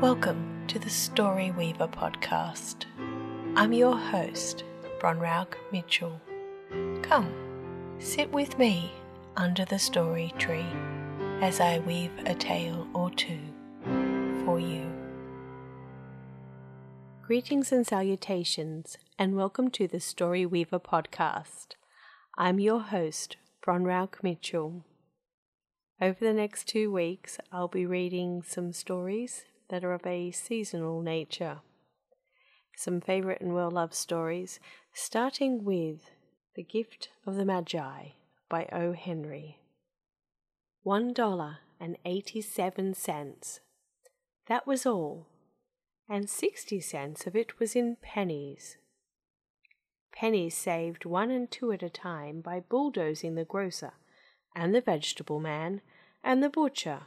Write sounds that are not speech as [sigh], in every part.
Welcome to the Story Weaver podcast. I'm your host, Bronrauk Mitchell. Come, sit with me under the story tree as I weave a tale or two for you. Greetings and salutations, and welcome to the Story Weaver podcast. I'm your host, Bronrauk Mitchell. Over the next two weeks, I'll be reading some stories that are of a seasonal nature. Some favourite and well loved stories, starting with The Gift of the Magi by O. Henry. One dollar and eighty seven cents. That was all, and sixty cents of it was in pennies. Pennies saved one and two at a time by bulldozing the grocer, and the vegetable man, and the butcher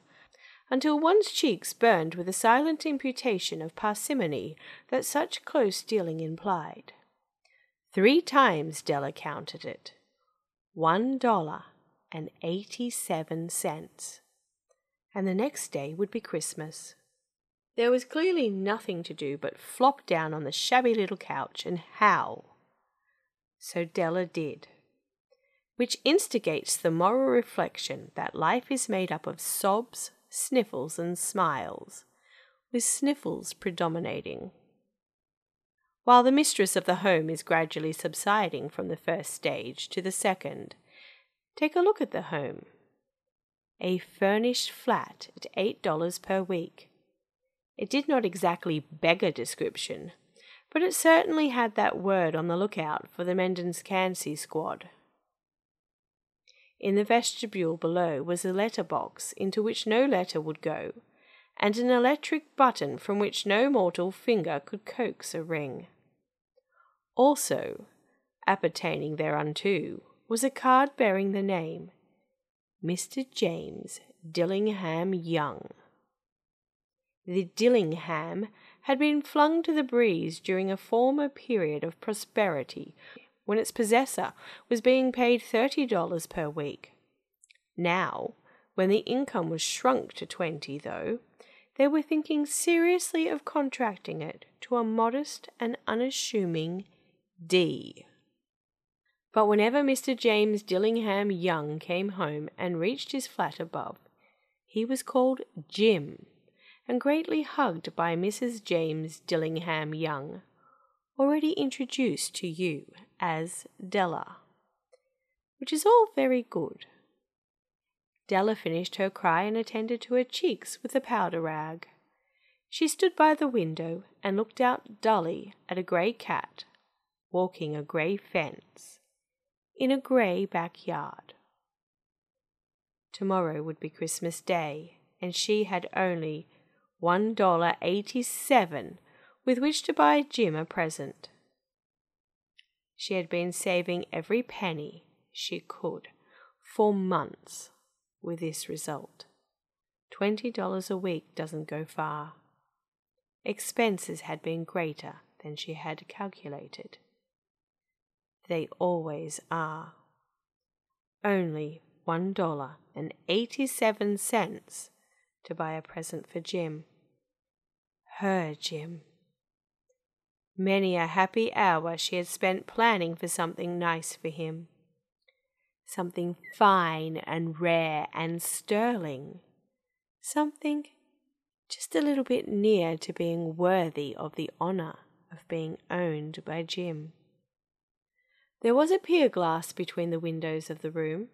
until one's cheeks burned with a silent imputation of parsimony that such close dealing implied. Three times Della counted it. One dollar and eighty-seven cents. And the next day would be Christmas. There was clearly nothing to do but flop down on the shabby little couch and howl. So Della did. Which instigates the moral reflection that life is made up of sobs, sniffles, and smiles, with sniffles predominating. While the mistress of the home is gradually subsiding from the first stage to the second, take a look at the home. A furnished flat at eight dollars per week. It did not exactly beggar description, but it certainly had that word on the lookout for the mendicancy squad. In the vestibule below was a letter box into which no letter would go, and an electric button from which no mortal finger could coax a ring. Also, appertaining thereunto, was a card bearing the name Mr. James Dillingham Young. The Dillingham had been flung to the breeze during a former period of prosperity when its possessor was being paid $30 per week. Now, when the income was shrunk to 20 though, they were thinking seriously of contracting it to a modest and unassuming D. But whenever Mr. James Dillingham Young came home and reached his flat above, he was called Jim, and greatly hugged by Mrs. James Dillingham Young, already introduced to you as Della, which is all very good. Della finished her cry and attended to her cheeks with a powder rag. She stood by the window and looked out dully at a grey cat walking a grey fence in a grey backyard. Tomorrow would be Christmas Day, and she had only one dollar eighty seven with which to buy Jim a present. She had been saving every penny she could for months with this result. Twenty dollars a week doesn't go far. Expenses had been greater than she had calculated. They always are. Only one dollar and eighty seven cents to buy a present for Jim. Her Jim. Many a happy hour she had spent planning for something nice for him. Something fine and rare and sterling. Something just a little bit near to being worthy of the honour of being owned by Jim. There was a pier glass between the windows of the room.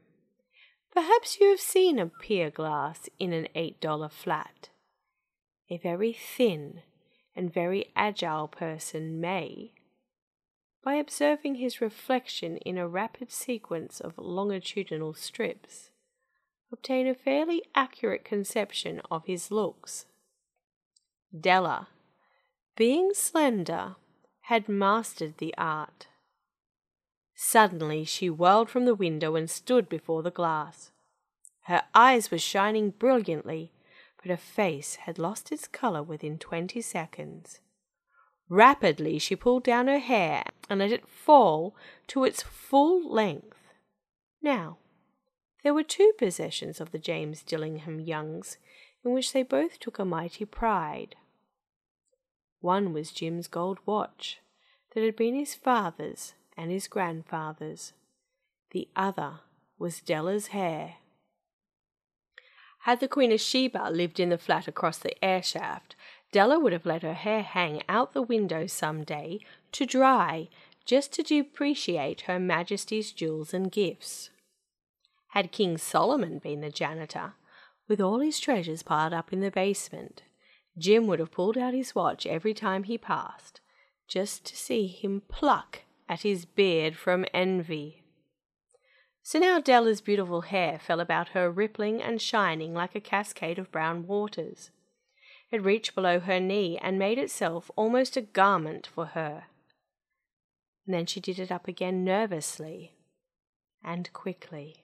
Perhaps you have seen a pier glass in an eight dollar flat. A very thin, and very agile person may, by observing his reflection in a rapid sequence of longitudinal strips, obtain a fairly accurate conception of his looks. Della, being slender, had mastered the art. Suddenly she whirled from the window and stood before the glass. Her eyes were shining brilliantly, but her face had lost its colour within twenty seconds. Rapidly she pulled down her hair and let it fall to its full length. Now, there were two possessions of the James Dillingham Youngs in which they both took a mighty pride. One was Jim's gold watch that had been his father's and his grandfather's. The other was Della's hair. Had the Queen of Sheba lived in the flat across the air shaft, Della would have let her hair hang out the window some day to dry, just to depreciate her Majesty's jewels and gifts. Had King Solomon been the janitor, with all his treasures piled up in the basement, Jim would have pulled out his watch every time he passed, just to see him pluck at his beard from envy. So now Della's beautiful hair fell about her rippling and shining like a cascade of brown waters. It reached below her knee and made itself almost a garment for her. And then she did it up again nervously and quickly.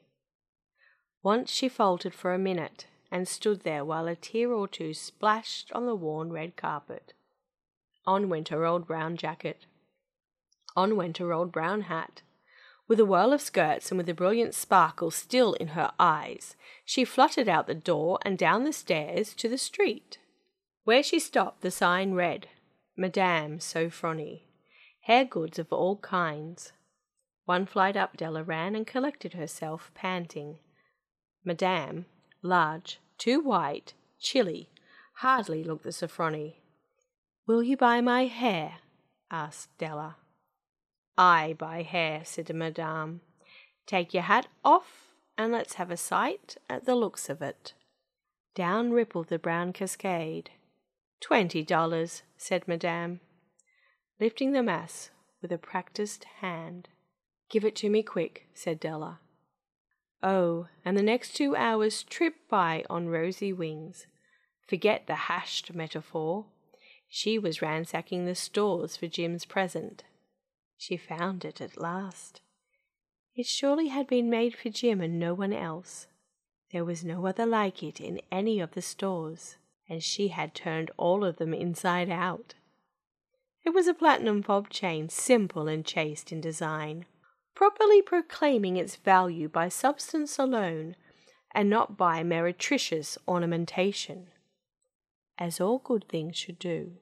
Once she faltered for a minute and stood there while a tear or two splashed on the worn red carpet. On went her old brown jacket. On went her old brown hat. With a whirl of skirts and with a brilliant sparkle still in her eyes, she fluttered out the door and down the stairs to the street. Where she stopped, the sign read, Madame Sofronie, hair goods of all kinds. One flight up Della ran and collected herself, panting. Madame, large, too white, chilly, hardly looked the Sofronie. Will you buy my hair? asked Della. I buy hair, said Madame. Take your hat off and let's have a sight at the looks of it. Down rippled the brown cascade. Twenty dollars, said Madame, lifting the mass with a practised hand. Give it to me quick, said Della. Oh, and the next two hours trip by on rosy wings. Forget the hashed metaphor. She was ransacking the stores for Jim's present. She found it at last. It surely had been made for Jim and no one else. There was no other like it in any of the stores, and she had turned all of them inside out. It was a platinum fob chain, simple and chaste in design, properly proclaiming its value by substance alone, and not by meretricious ornamentation as all good things should do.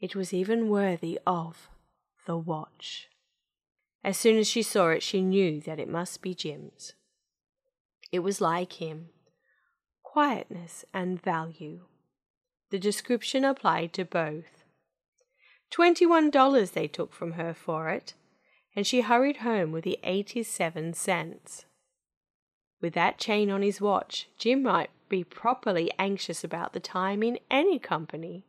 It was even worthy of the watch. As soon as she saw it, she knew that it must be Jim's. It was like him quietness and value. The description applied to both. Twenty one dollars they took from her for it, and she hurried home with the eighty seven cents. With that chain on his watch, Jim might be properly anxious about the time in any company.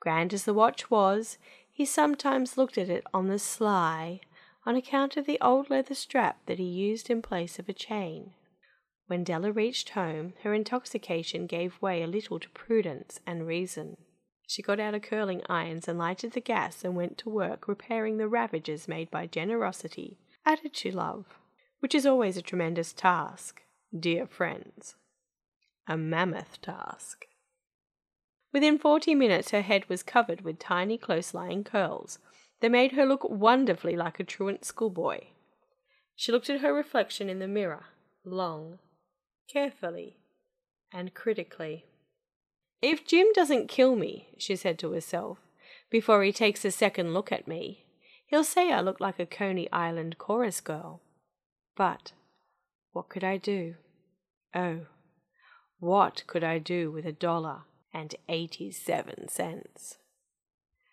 Grand as the watch was, he sometimes looked at it on the sly, on account of the old leather strap that he used in place of a chain. When Della reached home, her intoxication gave way a little to prudence and reason. She got out her curling irons and lighted the gas and went to work repairing the ravages made by generosity added to love, which is always a tremendous task, dear friends a mammoth task. Within forty minutes her head was covered with tiny close lying curls that made her look wonderfully like a truant schoolboy. She looked at her reflection in the mirror, long, carefully, and critically. If Jim doesn't kill me, she said to herself, before he takes a second look at me, he'll say I look like a Coney Island chorus girl. But what could I do? Oh, what could I do with a dollar and eighty seven cents?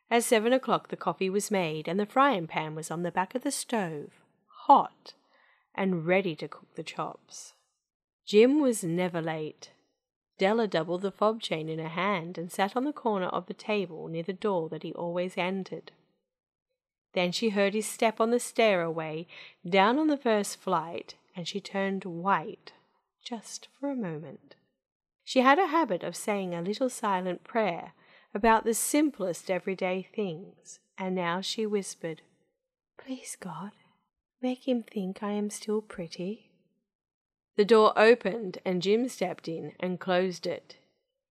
At seven o'clock the coffee was made, and the frying pan was on the back of the stove, hot, and ready to cook the chops. Jim was never late. Della doubled the fob chain in her hand and sat on the corner of the table near the door that he always entered. Then she heard his step on the stairway down on the first flight, and she turned white just for a moment. She had a habit of saying a little silent prayer about the simplest everyday things, and now she whispered, Please, God, make him think I am still pretty. The door opened, and Jim stepped in and closed it.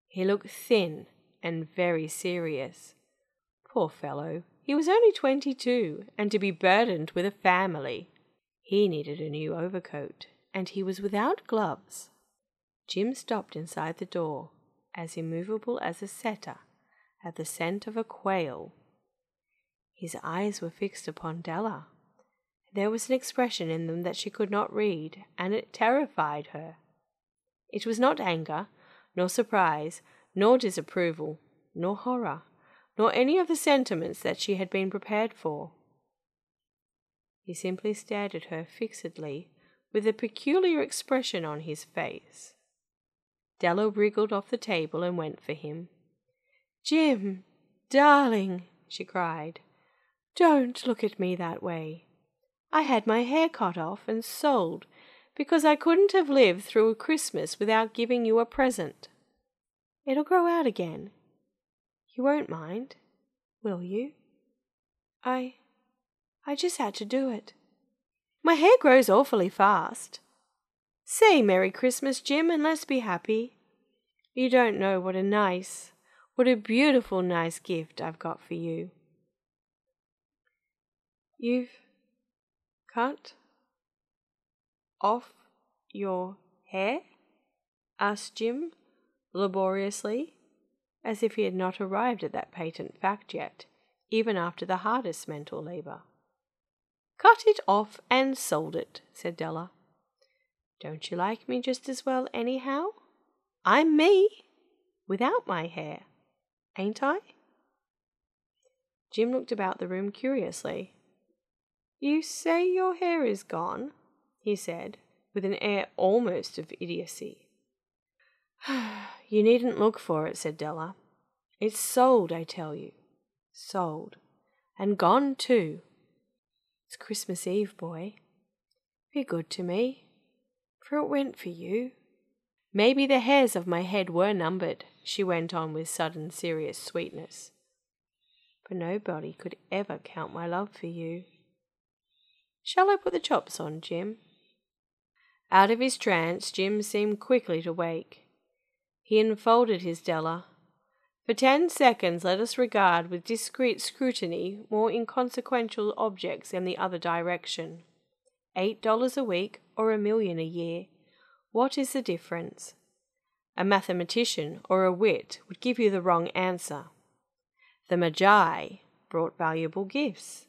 He looked thin and very serious. Poor fellow, he was only twenty two, and to be burdened with a family. He needed a new overcoat, and he was without gloves. Jim stopped inside the door, as immovable as a setter, at the scent of a quail. His eyes were fixed upon Della. There was an expression in them that she could not read, and it terrified her. It was not anger, nor surprise, nor disapproval, nor horror, nor any of the sentiments that she had been prepared for. He simply stared at her fixedly, with a peculiar expression on his face. Della wriggled off the table and went for him. Jim, darling, she cried, don't look at me that way. I had my hair cut off and sold because I couldn't have lived through a Christmas without giving you a present. It'll grow out again. You won't mind, will you? I. I just had to do it. My hair grows awfully fast. Say Merry Christmas, Jim, and let's be happy. You don't know what a nice, what a beautiful, nice gift I've got for you. You've cut off your hair? asked Jim, laboriously, as if he had not arrived at that patent fact yet, even after the hardest mental labour. Cut it off and sold it, said Della. Don't you like me just as well, anyhow? I'm me, without my hair, ain't I? Jim looked about the room curiously. You say your hair is gone? he said, with an air almost of idiocy. [sighs] you needn't look for it, said Della. It's sold, I tell you. Sold. And gone, too. It's Christmas Eve, boy. Be good to me, for it went for you. Maybe the hairs of my head were numbered, she went on with sudden serious sweetness. But nobody could ever count my love for you. Shall I put the chops on, Jim? Out of his trance, Jim seemed quickly to wake. He enfolded his Della. For ten seconds, let us regard with discreet scrutiny more inconsequential objects in the other direction. Eight dollars a week or a million a year. What is the difference? A mathematician or a wit would give you the wrong answer. The Magi brought valuable gifts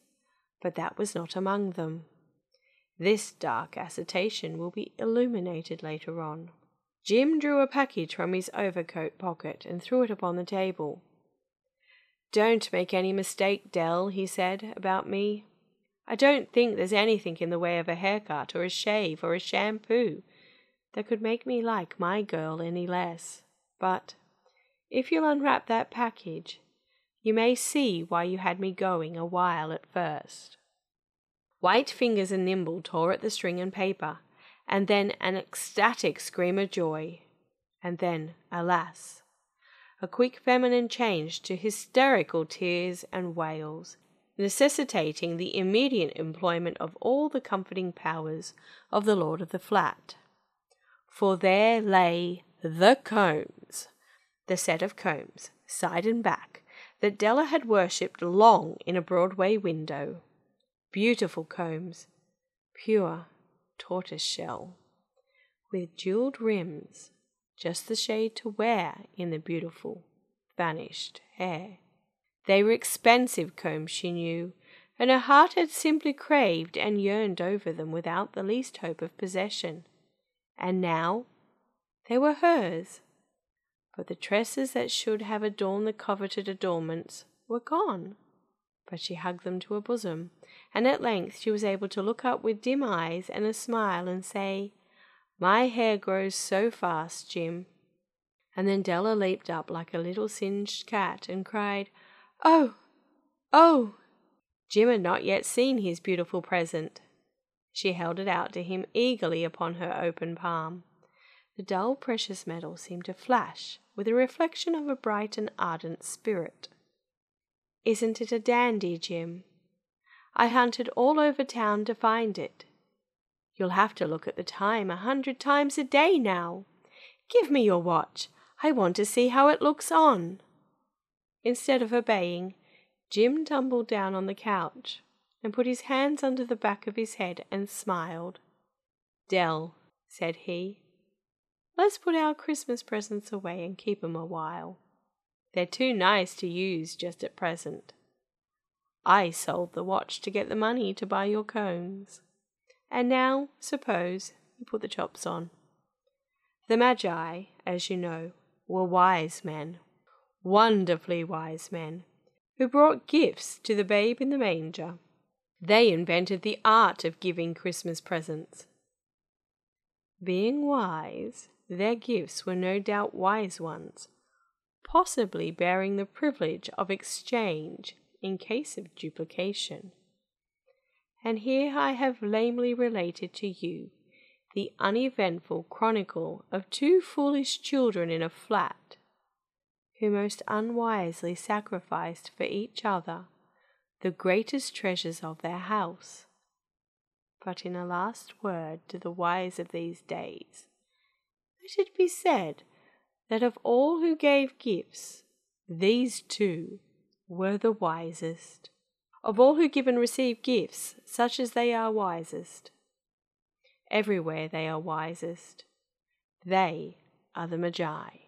but that was not among them. This dark assertion will be illuminated later on. Jim drew a package from his overcoat pocket and threw it upon the table. Don't make any mistake, Dell, he said, about me. I don't think there's anything in the way of a haircut or a shave or a shampoo that could make me like my girl any less. But if you'll unwrap that package, you may see why you had me going a while at first. White fingers and nimble tore at the string and paper, and then an ecstatic scream of joy. And then, alas, a quick feminine change to hysterical tears and wails, necessitating the immediate employment of all the comforting powers of the Lord of the Flat. For there lay the combs, the set of combs, side and back, that Della had worshipped long in a Broadway window. Beautiful combs, pure tortoise shell, with jeweled rims, just the shade to wear in the beautiful, vanished hair. They were expensive combs, she knew, and her heart had simply craved and yearned over them without the least hope of possession. And now they were hers but the tresses that should have adorned the coveted adornments were gone. But she hugged them to her bosom, and at length she was able to look up with dim eyes and a smile and say, My hair grows so fast, Jim. And then Della leaped up like a little singed cat and cried, Oh! Oh! Jim had not yet seen his beautiful present. She held it out to him eagerly upon her open palm. The dull precious metal seemed to flash with a reflection of a bright and ardent spirit. Isn't it a dandy, Jim? I hunted all over town to find it. You'll have to look at the time a hundred times a day now. Give me your watch. I want to see how it looks on. Instead of obeying, Jim tumbled down on the couch and put his hands under the back of his head and smiled. Dell, said he, Let's put our Christmas presents away and keep 'em a while. They're too nice to use just at present. I sold the watch to get the money to buy your combs. And now, suppose you put the chops on. The Magi, as you know, were wise men, wonderfully wise men, who brought gifts to the babe in the manger. They invented the art of giving Christmas presents. Being wise, their gifts were no doubt wise ones, possibly bearing the privilege of exchange in case of duplication. And here I have lamely related to you the uneventful chronicle of two foolish children in a flat, who most unwisely sacrificed for each other the greatest treasures of their house. But in a last word to the wise of these days, let it be said that of all who gave gifts, these two were the wisest. Of all who give and receive gifts, such as they are wisest. Everywhere they are wisest. They are the Magi.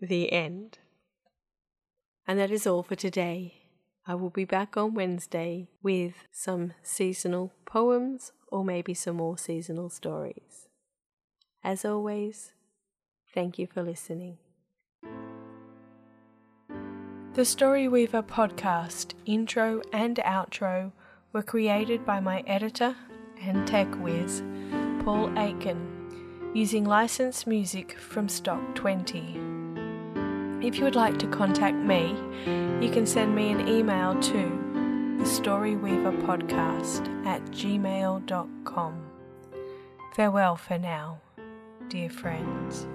The end. And that is all for today. I will be back on Wednesday with some seasonal poems or maybe some more seasonal stories. As always, thank you for listening. The Story Weaver podcast intro and outro were created by my editor and tech whiz, Paul Aiken, using licensed music from Stock 20. If you would like to contact me, you can send me an email to the storyweaverpodcast at gmail.com. Farewell for now, dear friends.